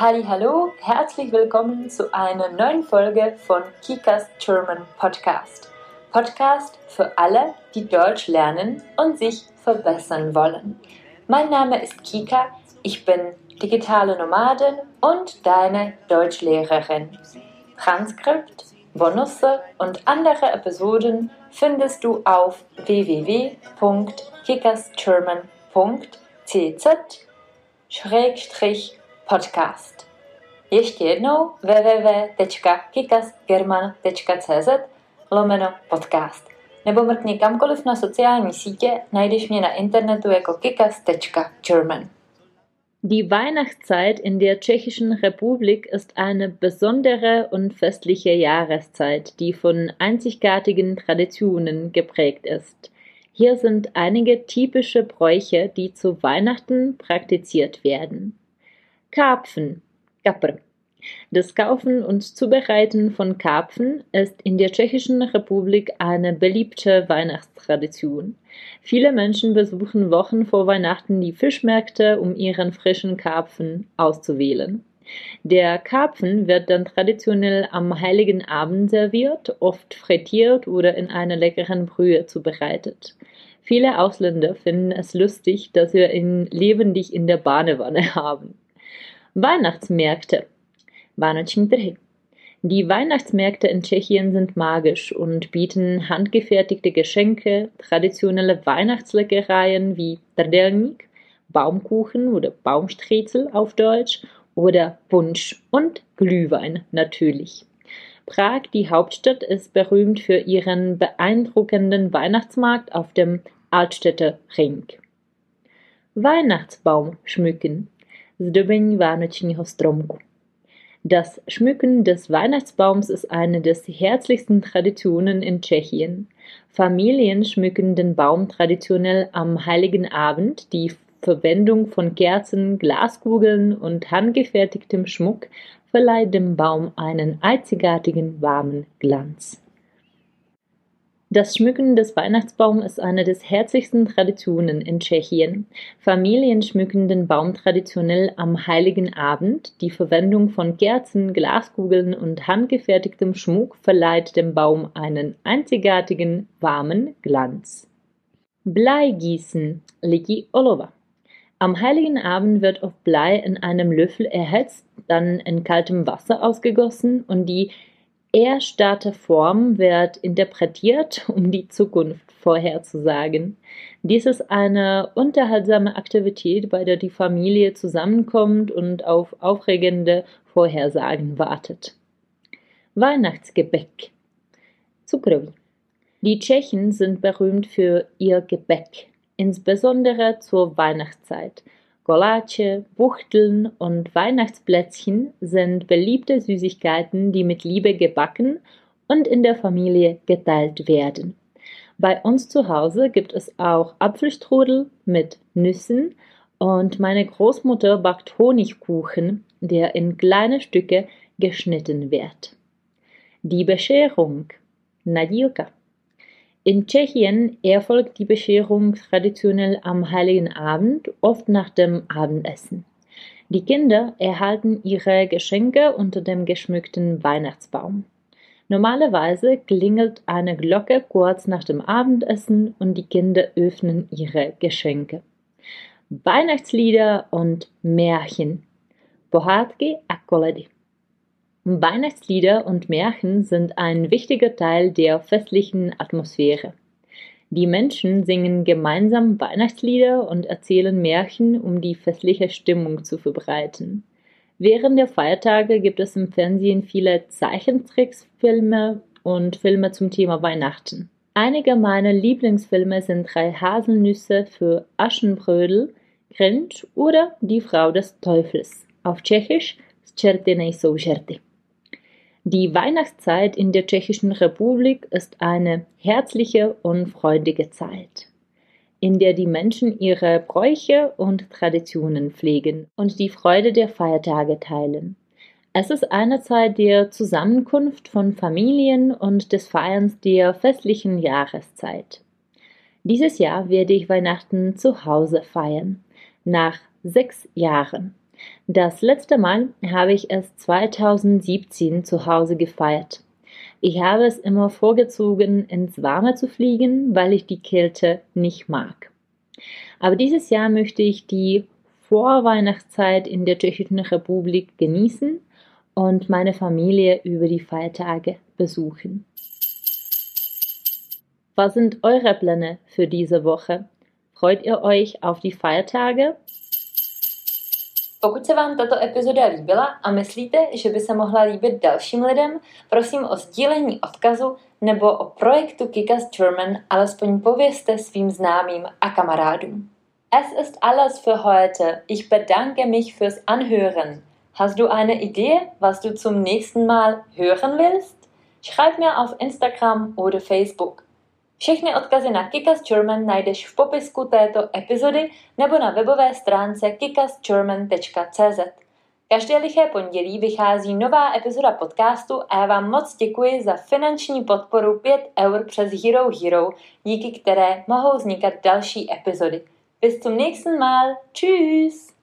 Hallo, herzlich willkommen zu einer neuen Folge von Kikas German Podcast. Podcast für alle, die Deutsch lernen und sich verbessern wollen. Mein Name ist Kika, ich bin digitale Nomadin und deine Deutschlehrerin. Transkript, Bonusse und andere Episoden findest du auf www.kikasgerman.cz-podcast. Ještě jednou www.kikasgerman.cz lomeno podcast. Nebo mrkni kamkoliv na sociální sítě, najdeš mě na internetu jako kikas.german. Die Weihnachtszeit in der Tschechischen Republik ist eine besondere und festliche Jahreszeit, die von einzigartigen Traditionen geprägt ist. Hier sind einige typische Bräuche, die zu Weihnachten praktiziert werden. Karpfen, Kapr. Das Kaufen und Zubereiten von Karpfen ist in der Tschechischen Republik eine beliebte Weihnachtstradition. Viele Menschen besuchen Wochen vor Weihnachten die Fischmärkte, um ihren frischen Karpfen auszuwählen. Der Karpfen wird dann traditionell am Heiligen Abend serviert, oft frittiert oder in einer leckeren Brühe zubereitet. Viele Ausländer finden es lustig, dass wir ihn lebendig in der Badewanne haben. Weihnachtsmärkte. Die Weihnachtsmärkte in Tschechien sind magisch und bieten handgefertigte Geschenke, traditionelle Weihnachtsleckereien wie Trdelník, Baumkuchen oder Baumstrezel auf Deutsch oder Punsch und Glühwein natürlich. Prag, die Hauptstadt, ist berühmt für ihren beeindruckenden Weihnachtsmarkt auf dem Altstädter Ring. Weihnachtsbaum schmücken. Zdobení Vánočního stromku. Das Schmücken des Weihnachtsbaums ist eine der herzlichsten Traditionen in Tschechien. Familien schmücken den Baum traditionell am Heiligen Abend. Die Verwendung von Kerzen, Glaskugeln und handgefertigtem Schmuck verleiht dem Baum einen einzigartigen warmen Glanz. Das Schmücken des Weihnachtsbaums ist eine der herzlichsten Traditionen in Tschechien. Familien schmücken den Baum traditionell am Heiligen Abend. Die Verwendung von Kerzen, Glaskugeln und handgefertigtem Schmuck verleiht dem Baum einen einzigartigen, warmen Glanz. Bleigießen, Liki Olova. Am Heiligen Abend wird auf Blei in einem Löffel erhitzt, dann in kaltem Wasser ausgegossen und die erstarrte Form wird interpretiert, um die Zukunft vorherzusagen. Dies ist eine unterhaltsame Aktivität, bei der die Familie zusammenkommt und auf aufregende Vorhersagen wartet. Weihnachtsgebäck. Cukroví. Die Tschechen sind berühmt für ihr Gebäck, insbesondere zur Weihnachtszeit. Koláče, Buchteln und Weihnachtsplätzchen sind beliebte Süßigkeiten, die mit Liebe gebacken und in der Familie geteilt werden. Bei uns zu Hause gibt es auch Apfelstrudel mit Nüssen und meine Großmutter backt Honigkuchen, der in kleine Stücke geschnitten wird. Die Bescherung Nadilka in Tschechien erfolgt die Bescherung traditionell am Heiligen Abend, oft nach dem Abendessen. Die Kinder erhalten ihre Geschenke unter dem geschmückten Weihnachtsbaum. Normalerweise klingelt eine Glocke kurz nach dem Abendessen und die Kinder öffnen ihre Geschenke. Weihnachtslieder und Märchen. Pohádky a koledy. Weihnachtslieder und Märchen sind ein wichtiger Teil der festlichen Atmosphäre. Die Menschen singen gemeinsam Weihnachtslieder und erzählen Märchen, um die festliche Stimmung zu verbreiten. Während der Feiertage gibt es im Fernsehen viele Zeichentricksfilme und Filme zum Thema Weihnachten. Einige meiner Lieblingsfilme sind Drei Haselnüsse für Aschenbrödel, Grinch oder Die Frau des Teufels. Auf Tschechisch Čerty nejsou žerty. Die Weihnachtszeit in der Tschechischen Republik ist eine herzliche und freudige Zeit, in der die Menschen ihre Bräuche und Traditionen pflegen und die Freude der Feiertage teilen. Es ist eine Zeit der Zusammenkunft von Familien und des Feierns der festlichen Jahreszeit. Dieses Jahr werde ich Weihnachten zu Hause feiern, nach sechs Jahren. Das letzte Mal habe ich es 2017 zu Hause gefeiert. Ich habe es immer vorgezogen, ins Warme zu fliegen, weil ich die Kälte nicht mag. Aber dieses Jahr möchte ich die Vorweihnachtszeit in der Tschechischen Republik genießen und meine Familie über die Feiertage besuchen. Was sind eure Pläne für diese Woche? Freut ihr euch auf die Feiertage? Pokud se vám tato epizoda líbila a myslíte, že by se mohla líbit dalším lidem, prosím o sdílení odkazu nebo o projektu Kikas German alespoň povězte svým známým a kamarádům. Es ist alles für heute. Ich bedanke mich fürs Anhören. Hast du eine Idee, was du zum nächsten Mal hören willst? Schreib mir auf Instagram oder Facebook. Všechny odkazy na Kikas German najdeš v popisku této epizody nebo na webové stránce kikasgerman.cz. Každé liché pondělí vychází nová epizoda podcastu a já vám moc děkuji za finanční podporu 5 eur přes Hero Hero, díky které mohou vznikat další epizody. Bis zum nächsten Mal. Tschüss!